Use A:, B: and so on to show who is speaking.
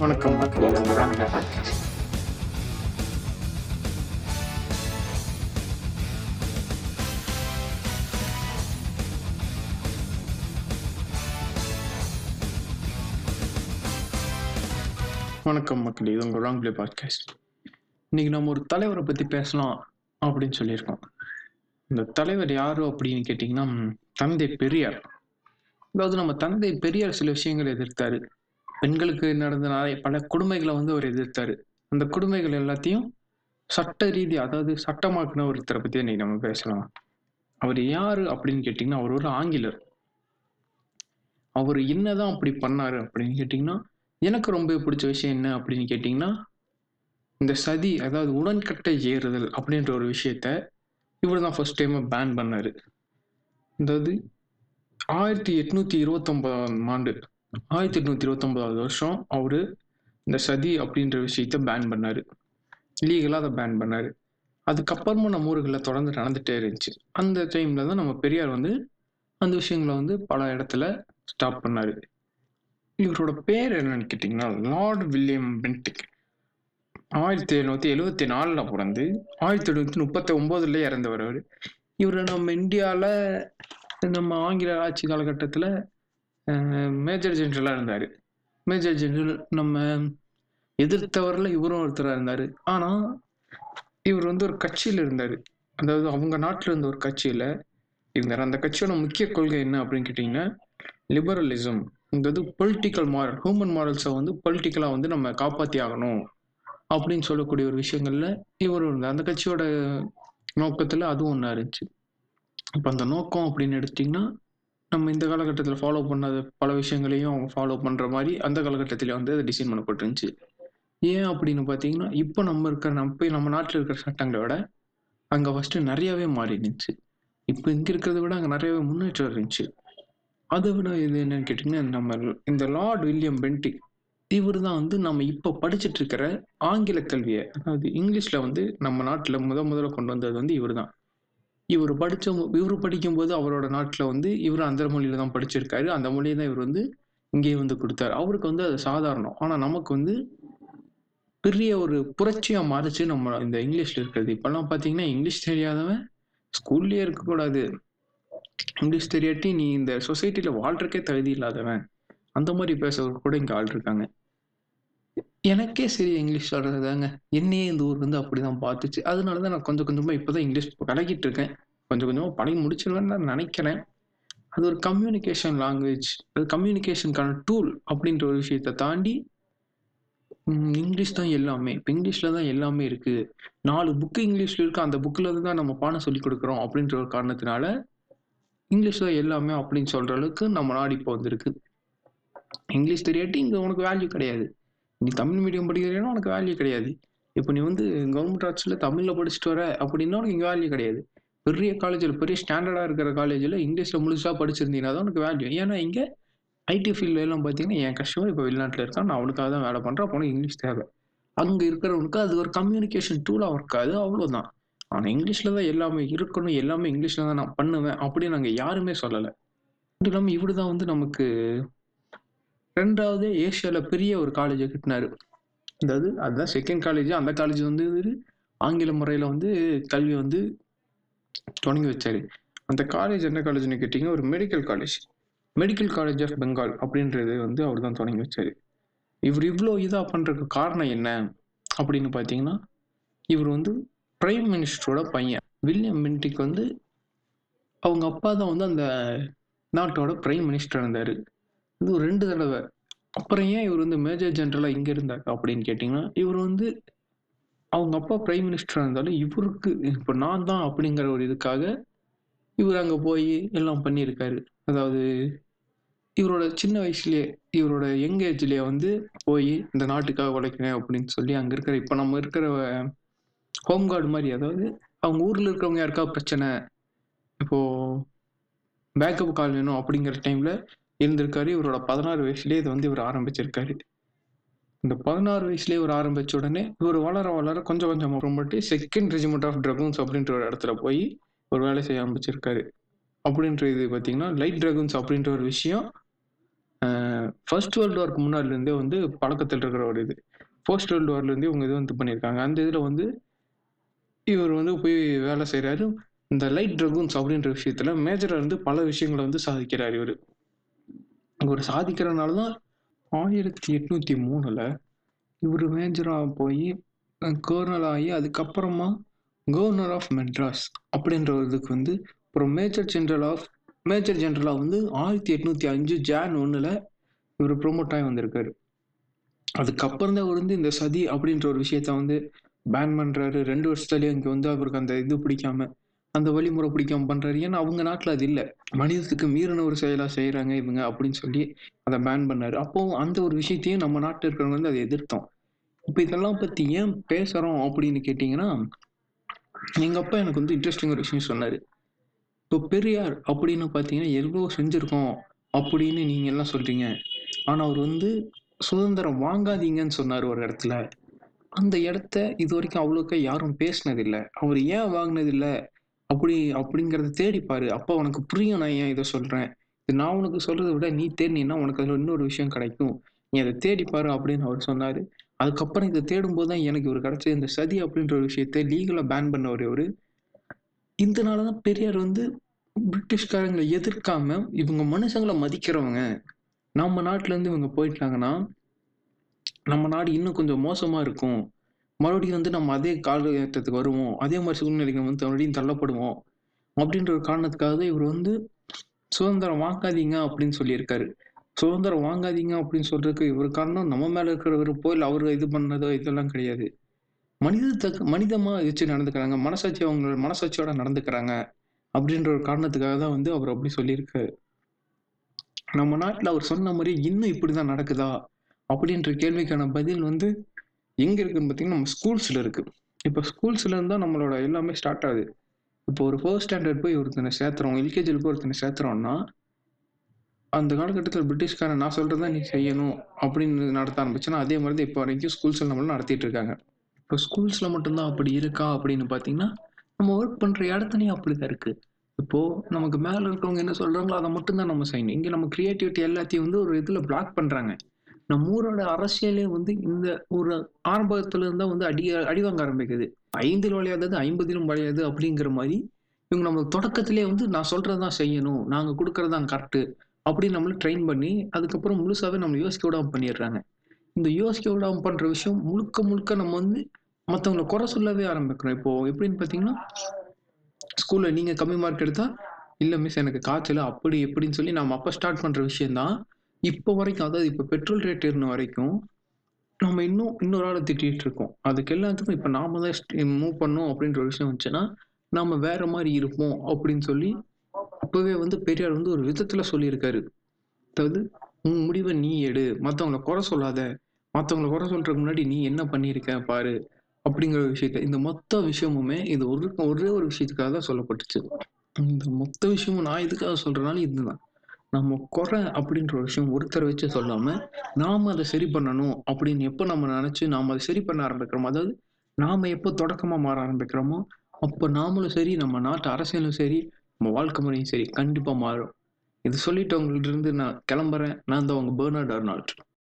A: வணக்கம் மக்களே வணக்கம் மக்களே இது உங்கள் ராங் பிளே பாட்காஸ்ட் இன்னைக்கு நம்ம ஒரு தலைவரை பற்றி பேசலாம் அப்படின்னு சொல்லியிருக்கோம். இந்த தலைவர் யாரு அப்படின்னு கேட்டிங்கன்னா தந்தை பெரியார். அதாவது நம்ம தந்தை பெரியார் சில விஷயங்களை எதிர்த்தாரு. பெண்களுக்கு நடந்த நிறைய பல கொடுமைகளை வந்து அவர் எதிர்த்தாரு. அந்த கொடுமைகள் எல்லாத்தையும் சட்ட ரீதி அதாவது சட்டமாக்குன ஒருத்தரை பத்தி இன்னைக்கு நம்ம பேசலாம். அவர் யாரு அப்படின்னு கேட்டிங்கன்னா அவர் ஒரு ஆங்கிலர். அவர் என்னதான் அப்படி பண்ணாரு அப்படின்னு கேட்டிங்கன்னா எனக்கு ரொம்ப பிடிச்ச விஷயம் என்ன அப்படின்னு கேட்டிங்கன்னா இந்த சதி அதாவது உடன்கட்டை ஏறுதல் அப்படின்ற ஒரு விஷயத்த இவர் தான் ஃபர்ஸ்ட் டைம் பேன் பண்ணாரு. அதாவது ஆயிரத்தி எட்நூத்தி இருபத்தொன்பதாம் ஆண்டு ஆயிரத்தி எட்நூத்தி இருபத்தொன்பதாவது வருஷம் அவரு இந்த சதி அப்படின்ற விஷயத்த பேன் பண்ணாரு. லீகலாக அதை பேன் பண்ணாரு. அதுக்கப்புறமும் நம்ம ஊர்களில் தொடர்ந்து நடந்துகிட்டே இருந்துச்சு. அந்த டைம்ல தான் நம்ம பெரியார் வந்து அந்த விஷயங்களை வந்து பல இடத்துல ஸ்டாப் பண்ணாரு. இவரோட பேர் என்னன்னு கேட்டிங்கன்னா லார்ட் வில்லியம் பென்டிக் ஆயிரத்தி எழுநூத்தி எழுவத்தி நாலில் பிறந்து ஆயிரத்தி எழுநூத்தி முப்பத்தி ஒம்போதுல இறந்தவர் அவர். இவர் நம்ம இந்தியாவில் நம்ம ஆங்கில ஆட்சி காலகட்டத்தில் மேஜர் ஜென்ரலாக இருந்தார். மேஜர் ஜென்ரல் நம்ம எதிர்த்தவரில் இவரும் ஒருத்தராக இருந்தார். ஆனால் இவர் வந்து ஒரு கட்சியில் இருந்தார். அதாவது அவங்க நாட்டில் இருந்த ஒரு கட்சியில் இருந்தார் அந்த கட்சியோட முக்கிய கொள்கை என்ன அப்படின்னு கேட்டிங்கன்னா லிபரலிசம் இது பொலிட்டிக்கல் மாரல் ஹியூமன் மாரல்ஸை வந்து பொலிட்டிக்கலாக வந்து நம்ம காப்பாற்றி ஆகணும் அப்படின்னு சொல்லக்கூடிய ஒரு விஷயங்களில் இவரும் இருந்தார். அந்த கட்சியோட நோக்கத்தில் அதுவும் ஒன்றா இருந்துச்சு. இப்போ அந்த நோக்கம் அப்படின்னு எடுத்திங்கன்னா நம்ம இந்த காலகட்டத்தில் ஃபாலோ பண்ணாத பல விஷயங்களையும் அவங்க ஃபாலோ பண்ணுற மாதிரி அந்த காலகட்டத்தில் வந்து அது டிசைன் பண்ணப்பட்டிருந்துச்சு. ஏன் அப்படின்னு பார்த்தீங்கன்னா இப்போ நம்ம இருக்கிற நம்ம போய் நம்ம நாட்டில் இருக்கிற சட்டங்களை விட அங்கே ஃபஸ்ட்டு நிறையாவே மாறி இருந்துச்சு இப்போ இங்கே இருக்கிறத விட அங்கே நிறையவே முன்னேற்றம் இருந்துச்சு. அதை விட இது என்னன்னு கேட்டிங்கன்னா நம்ம இந்த லார்ட் வில்லியம் பென்டிக் இவர் தான் வந்து நம்ம இப்போ படிச்சுட்டு இருக்கிற ஆங்கில கல்வியை அதாவது இங்கிலீஷில் வந்து நம்ம நாட்டில் முத முதல்ல கொண்டு வந்தது வந்து இவர் தான் இவர் படித்த இவர் படிக்கும்போது அவரோட நாட்டில் வந்து இவர் அந்த மொழியில தான் படிச்சிருக்காரு. அந்த மொழியை தான் இவர் வந்து இங்கே வந்து கொடுத்தாரு. அவருக்கு வந்து அது சாதாரணம். ஆனால் நமக்கு வந்து பெரிய ஒரு புரட்சியாக மாறிச்சு நம்ம இந்த இங்கிலீஷில் இருக்கிறது. இப்போல்லாம் பார்த்தீங்கன்னா இங்கிலீஷ் தெரியாதவன் ஸ்கூல்லேயே இருக்கக்கூடாது இங்கிலீஷ் தெரியாட்டி நீ இந்த சொசைட்டியில் வாழ்றக்கே தகுதி இல்லாதவன். அந்த மாதிரி பேசுறவர் கூட இங்கே ஆள் இருக்காங்க. எனக்கே சரி இங்கிலீஷ் சொல்றதுதாங்க. என்னையே இந்த ஊர் வந்து அப்படிதான் பார்த்துச்சு அதனால தான் நான் கொஞ்சம் கொஞ்சமாக இப்போ தான் இங்கிலீஷ் பழகிட்டு இருக்கேன் கொஞ்சம் கொஞ்சமாக பழகி முடிச்சிருவேன்னு நான் நினைக்கிறேன். அது ஒரு கம்யூனிகேஷன் லாங்குவேஜ் அது கம்யூனிகேஷனுக்கான டூல் அப்படின்ற ஒரு விஷயத்தை தாண்டி இங்கிலீஷ் தான் எல்லாமே. இப்போ இங்கிலீஷில் தான் எல்லாமே இருக்குது நாலு புக்கு இங்கிலீஷில் இருக்குது அந்த புக்கில் தான் நம்ம பாடம் சொல்லி கொடுக்குறோம் அப்படின்ற ஒரு காரணத்தினால இங்கிலீஷ் தான் எல்லாமே அப்படின்னு சொல்கிற அளவுக்கு நம்ம நாடு இப்போ வந்திருக்கு. இங்கிலீஷ் தெரியாட்டி இங்கே உனக்கு வேல்யூ கிடையாது. நீ தமிழ் மீடியம் படிக்கிறீன்னா உனக்கு வேல்யூ கிடையாது. இப்போ நீ வந்து கவர்மெண்ட் ஆர்ட்ஸில் தமிழில் படிச்சுட்டு வர அப்படின்னா உனக்கு இங்கே வேல்யூ கிடையாது. பெரிய காலேஜில் பெரிய ஸ்டாண்டர்டாக இருக்கிற காலேஜில் இங்கிலீஷில் முழுசாக படிச்சிருந்தீங்கன்னா தான் உனக்கு வேல்யூ ஏன்னா இங்கே ஐடி ஃபீல்டு எல்லாம் பார்த்தீங்கன்னா என் கஷ்டமாக இப்போ வெளிநாட்டில் இருக்கான். நான் அவனுக்காக தான் வேலை பண்ணுறேன் அப்போ உனக்கு இங்கிலீஷ் தேவை. அங்கே இருக்கிறவனுக்கு அது ஒரு கம்யூனிகேஷன் டூலாக இருக்காது அவ்வளோதான் ஆனால் இங்கிலீஷில் தான் எல்லாமே இருக்கணும். எல்லாமே இங்கிலீஷில் தான் நான் பண்ணுவேன் அப்படின்னு நாங்கள் யாருமே சொல்லலை. அது இல்லாமல் இவர் தான் வந்து நமக்கு ரெண்டாவது ஏஷியாவில் பெரிய ஒரு காலேஜை கட்டினாரு. அதாவது அதுதான் செகண்ட் காலேஜ் அந்த காலேஜ் வந்து ஆங்கில முறையில் வந்து கல்வி வந்து தொடங்கி வச்சார். அந்த காலேஜ் என்ன காலேஜ்னு கேட்டிங்கன்னா ஒரு medical college medical college of Bengal அப்படின்றது வந்து அவர் தான் தொடங்கி வச்சார். இவர் இவ்வளோ இதாக பண்ணுறதுக்கு காரணம் என்ன அப்படின்னு பார்த்தீங்கன்னா இவர் வந்து பிரைம் மினிஸ்டரோட பையன். வில்லியம் மின்டிக் வந்து அவங்க அப்பா தான் வந்து அந்த நாட்டோட பிரைம் மினிஸ்டர் இருந்தார் இது ஒரு ரெண்டு தடவை. அப்புறம் ஏன் இவர் வந்து மேஜர் ஜென்ரலாக இங்கே இருந்தார் அப்படின்னு கேட்டிங்கன்னா இவர் வந்து அவங்க அப்பா பிரைம் மினிஸ்டராக இருந்தாலும் இவருக்கு இப்போ நான் தான் அப்படிங்கிற ஒரு இதுக்காக இவர் அங்கே போய் எல்லாம் பண்ணியிருக்காரு. அதாவது இவரோட சின்ன வயசுலேயே இவரோட யங் ஏஜ்லேயே வந்து போய் இந்த நாட்டுக்காக உழைக்கிறேன் அப்படின்னு சொல்லி அங்கே இருக்கிற இப்போ நம்ம இருக்கிற ஹோம் கார்டு மாதிரி அதாவது அவங்க ஊரில் இருக்கிறவங்க யாருக்கா பிரச்சனை? இப்போது பேக்கப் கால் வேணும் அப்படிங்கிற டைமில் இருந்திருக்காரு. இவரோட பதினாறு வயசுலேயே இதை வந்து இவர் ஆரம்பிச்சிருக்காரு. இந்த பதினாறு வயசுலேயே இவர் ஆரம்பித்த உடனே இவர் வளர வளர கொஞ்சம் கொஞ்சம் அப்புறமேட்டு செகண்ட் ரெஜிமெண்ட் ஆஃப் ட்ரகுன்ஸ் அப்படின்ற ஒரு இடத்துல போய் ஒரு வேலை செய்ய ஆரம்பிச்சிருக்காரு. அப்படின்ற இது பார்த்தீங்கன்னா லைட் ட்ரகுன்ஸ் அப்படின்ற ஒரு விஷயம் ஃபர்ஸ்ட் வேர்ல்டு வார்க்கு முன்னாடிலேருந்தே வந்து பழக்கத்தில் இருக்கிற ஒரு இது. ஃபர்ஸ்ட் வேர்ல்டு வார்லேருந்தே இவங்க இது வந்து பண்ணியிருக்காங்க. அந்த இதில் வந்து இவர் வந்து போய் வேலை செய்கிறாரு இந்த லைட் ட்ரகுன்ஸ் அப்படின்ற விஷயத்தில் மேஜராக இருந்து பல விஷயங்களை வந்து சாதிக்கிறார் இவர். இவர் சாதிக்கிறனால தான் ஆயிரத்தி எட்நூற்றி மூணில் இவர் மேஜராக போய் கர்னல் ஆகி அதுக்கப்புறமா கவர்னர் ஆஃப் மெட்ராஸ் அப்படின்ற ஒரு இதுக்கு வந்து அப்புறம் மேஜர் ஜென்ரல் ஆஃப் மேஜர் ஜென்ரலாக வந்து ஆயிரத்தி எட்நூற்றி அஞ்சு ஜான் ஒன்றில் இவர் ப்ரொமோட் ஆகி வந்திருக்காரு. அதுக்கப்புறம் தான் அவர் வந்து இந்த சதி அப்படின்ற ஒரு விஷயத்த வந்து பேன் பண்ணுறாரு ரெண்டு வருஷத்துலேயே இங்கே வந்து அவருக்கு அந்த இது பிடிக்காம அந்த வழிமுறை பிடிக்காம பண்ணுறாரு ஏன்னா அவங்க நாட்டில் அது இல்லை. மனிதத்துக்கு மீறின ஒரு செயலாக செய்கிறாங்க இவங்க அப்படின்னு சொல்லி அதை பேன் பண்ணாரு. அப்போ அந்த ஒரு விஷயத்தையும் நம்ம நாட்டில் இருக்கிறவங்க வந்து அதை எதிர்த்தோம். இப்போ இதெல்லாம் பற்றி ஏன் பேசுகிறோம் அப்படின்னு கேட்டிங்கன்னா எங்கள் அப்பா எனக்கு வந்து இன்ட்ரெஸ்டிங் ஒரு விஷயம் சொன்னார். இப்போ பெரியார் அப்படின்னு பார்த்தீங்கன்னா எவ்வளோ செஞ்சுருக்கோம் அப்படின்னு நீங்கள் எல்லாம் சொல்கிறீங்க ஆனால் அவர் வந்து சுதந்திரம் வாங்காதீங்கன்னு சொன்னார் ஒரு இடத்துல. அந்த இடத்த இது வரைக்கும் அவ்வளோக்கா யாரும் பேசினதில்லை. அவர் ஏன் வாங்கினதில்லை? அப்படி அப்படிங்கிறத தேடிப்பாரு அப்போ உனக்கு புரியும். நான் ஏன் இதை சொல்கிறேன் இது நான் உனக்கு சொல்கிறத விட நீ தேடினா உனக்கு அதில் இன்னொரு விஷயம் கிடைக்கும். நீ அதை தேடிப்பாரு அப்படின்னு அவர் சொன்னார். அதுக்கப்புறம் இதை தேடும்போது தான் எனக்கு இவர் கிடைச்ச இந்த சதி அப்படின்ற ஒரு விஷயத்தை லீகலாக பேன் பண்ணவர் இவர். இதனால தான் பெரியார் வந்து பிரிட்டிஷ்காரங்களை எதிர்க்காம இவங்க மனுஷங்களை மதிக்கிறவங்க. நம்ம நாட்டிலேருந்து இவங்க போயிட்டாங்கன்னா நம்ம நாடு இன்னும் கொஞ்சம் மோசமாக இருக்கும். மறுபடியும் வந்து நம்ம அதே காலகட்டத்துக்கு வருவோம். அதே மாதிரி சூழ்நிலைக்கு வந்து மறுபடியும் தள்ளப்படுவோம். அப்படின்ற ஒரு காரணத்துக்காக தான் இவர் வந்து சுதந்திரம் வாங்காதீங்க அப்படின்னு சொல்லியிருக்காரு. சுதந்திரம் வாங்காதீங்க அப்படின்னு சொல்றதுக்கு இவர் காரணம் நம்ம மேல இருக்கிற விருப்போ இல்லை அவர் இது பண்ணதோ இதெல்லாம் கிடையாது. மனிதத்துக்கு மனிதமா வச்சு நடந்துக்கிறாங்க. மனசாட்சி அவங்க மனசாட்சியோட நடந்துக்கிறாங்க. அப்படின்ற ஒரு காரணத்துக்காக தான் வந்து அவர் அப்படி சொல்லியிருக்காரு. நம்ம நாட்டில் அவர் சொன்ன மாதிரி இன்னும் இப்படிதான் நடக்குதா? அப்படின்ற கேள்விக்கான பதில் வந்து எங்கே இருக்குன்னு பார்த்தீங்கன்னா நம்ம ஸ்கூல்ஸில் இருக்குது இப்போ ஸ்கூல்ஸ்ல இருந்தால் நம்மளோட எல்லாமே ஸ்டார்ட் ஆகுது. இப்போ ஒரு ஃபர்ஸ்ட் ஸ்டாண்டர்ட் போய் ஒருத்தனை சேர்த்துறோம் எல்கேஜியில் போய் ஒருத்தனை சேர்த்துறோம்னா அந்த காலகட்டத்தில் பிரிட்டிஷ்காரன் நான் சொல்கிறத நீ செய்யணும் அப்படின்னு நடத்த ஆரம்பிச்சுன்னா அதே மாதிரி தான் இப்போ வரைக்கும் ஸ்கூல்ஸில் நம்மளும் நடத்திட்டு இருக்காங்க. இப்போ ஸ்கூல்ஸில் மட்டும்தான் அப்படி இருக்கா அப்படின்னு பார்த்தீங்கன்னா நம்ம ஒர்க் பண்ணுற இடத்துலையும் அப்படிதான் இருக்குது இப்போது நமக்கு மேலே இருக்கிறவங்க என்ன சொல்கிறாங்களோ அதை மட்டும்தான் நம்ம செய்யணும். இங்கே நம்ம க்ரியேட்டிவிட்டி எல்லாத்தையும் வந்து ஒரு இதில் பிளாக் பண்ணுறாங்க நம்ம ஊரோட அரசியலே வந்து இந்த ஒரு ஆரம்பத்துல இருந்தா வந்து அடி அடி வாங்க ஆரம்பிக்குது. ஐந்தில் வளையாதது ஐம்பதிலும் வளையாது அப்படிங்கிற மாதிரி இவங்க நம்ம தொடக்கத்திலே வந்து நான் சொல்றதுதான் செய்யணும் நாங்க கொடுக்கறதான் கரெக்டு அப்படின்னு நம்மள ட்ரெயின் பண்ணி அதுக்கப்புறம் முழுசாவே நம்ம யோசிக்க விடாம பண்ணிடுறாங்க. இந்த யோசிக்க விடாம பண்ற விஷயம் முழுக்க முழுக்க நம்ம வந்து மற்றவங்களை குறை சொல்லவே ஆரம்பிக்கிறோம். இப்போ எப்படின்னு பார்த்தீங்கன்னா ஸ்கூல்ல நீங்க கம்மி மார்க் எடுத்தா இல்ல மிஸ் எனக்கு காய்ச்சல் அப்படி எப்படின்னு சொல்லி நம்ம அப்ப ஸ்டார்ட் பண்ற விஷயம் தான் இப்போ வரைக்கும் அதாவது இப்போ பெட்ரோல் ரேட் இருந்த வரைக்கும் நம்ம இன்னும் இன்னொரு ஆளை திட்டிகிட்டு இருக்கோம். அதுக்கு எல்லாத்துக்கும் இப்போ நாம தான் மூவ் பண்ணோம் அப்படின்ற ஒரு விஷயம் வந்துச்சுன்னா நம்ம வேற மாதிரி இருப்போம் அப்படின்னு சொல்லி அப்போவே வந்து பெரியார் வந்து ஒரு விதத்தில் சொல்லியிருக்காரு. அதாவது உன் முடிவை நீ எடு. மற்றவங்கள குறை சொல்லாத. மற்றவங்கள குறை சொல்றதுக்கு முன்னாடி நீ என்ன பண்ணியிருக்க பாரு. அப்படிங்கிற விஷயத்த இந்த மொத்த விஷயமுமே இது ஒரு ஒரே ஒரு விஷயத்துக்காக தான் சொல்லப்பட்டுச்சு. இந்த மொத்த விஷயமும் நான் இதுக்காக சொல்றதுனால இதுதான். நம்ம குறை அப்படின்ற ஒரு விஷயம் ஒருத்தரை வச்சு சொல்லாம நாம அதை சரி பண்ணணும் அப்படின்னு எப்போ நம்ம நினைச்சு நாம அதை சரி பண்ண ஆரம்பிக்கிறோமோ அதாவது நாம எப்போ தொடக்கமாக மாற ஆரம்பிக்கிறோமோ அப்போ நாமளும் சரி நம்ம நாட்டு அரசியலும் சரி நம்ம வாழ்க்கை முறையும் சரி கண்டிப்பாக மாறும். இது சொல்லிட்டு இருந்து நான் கிளம்புறேன். நான் தான் உங்க பேர்னர்ட் அர்னால்ட்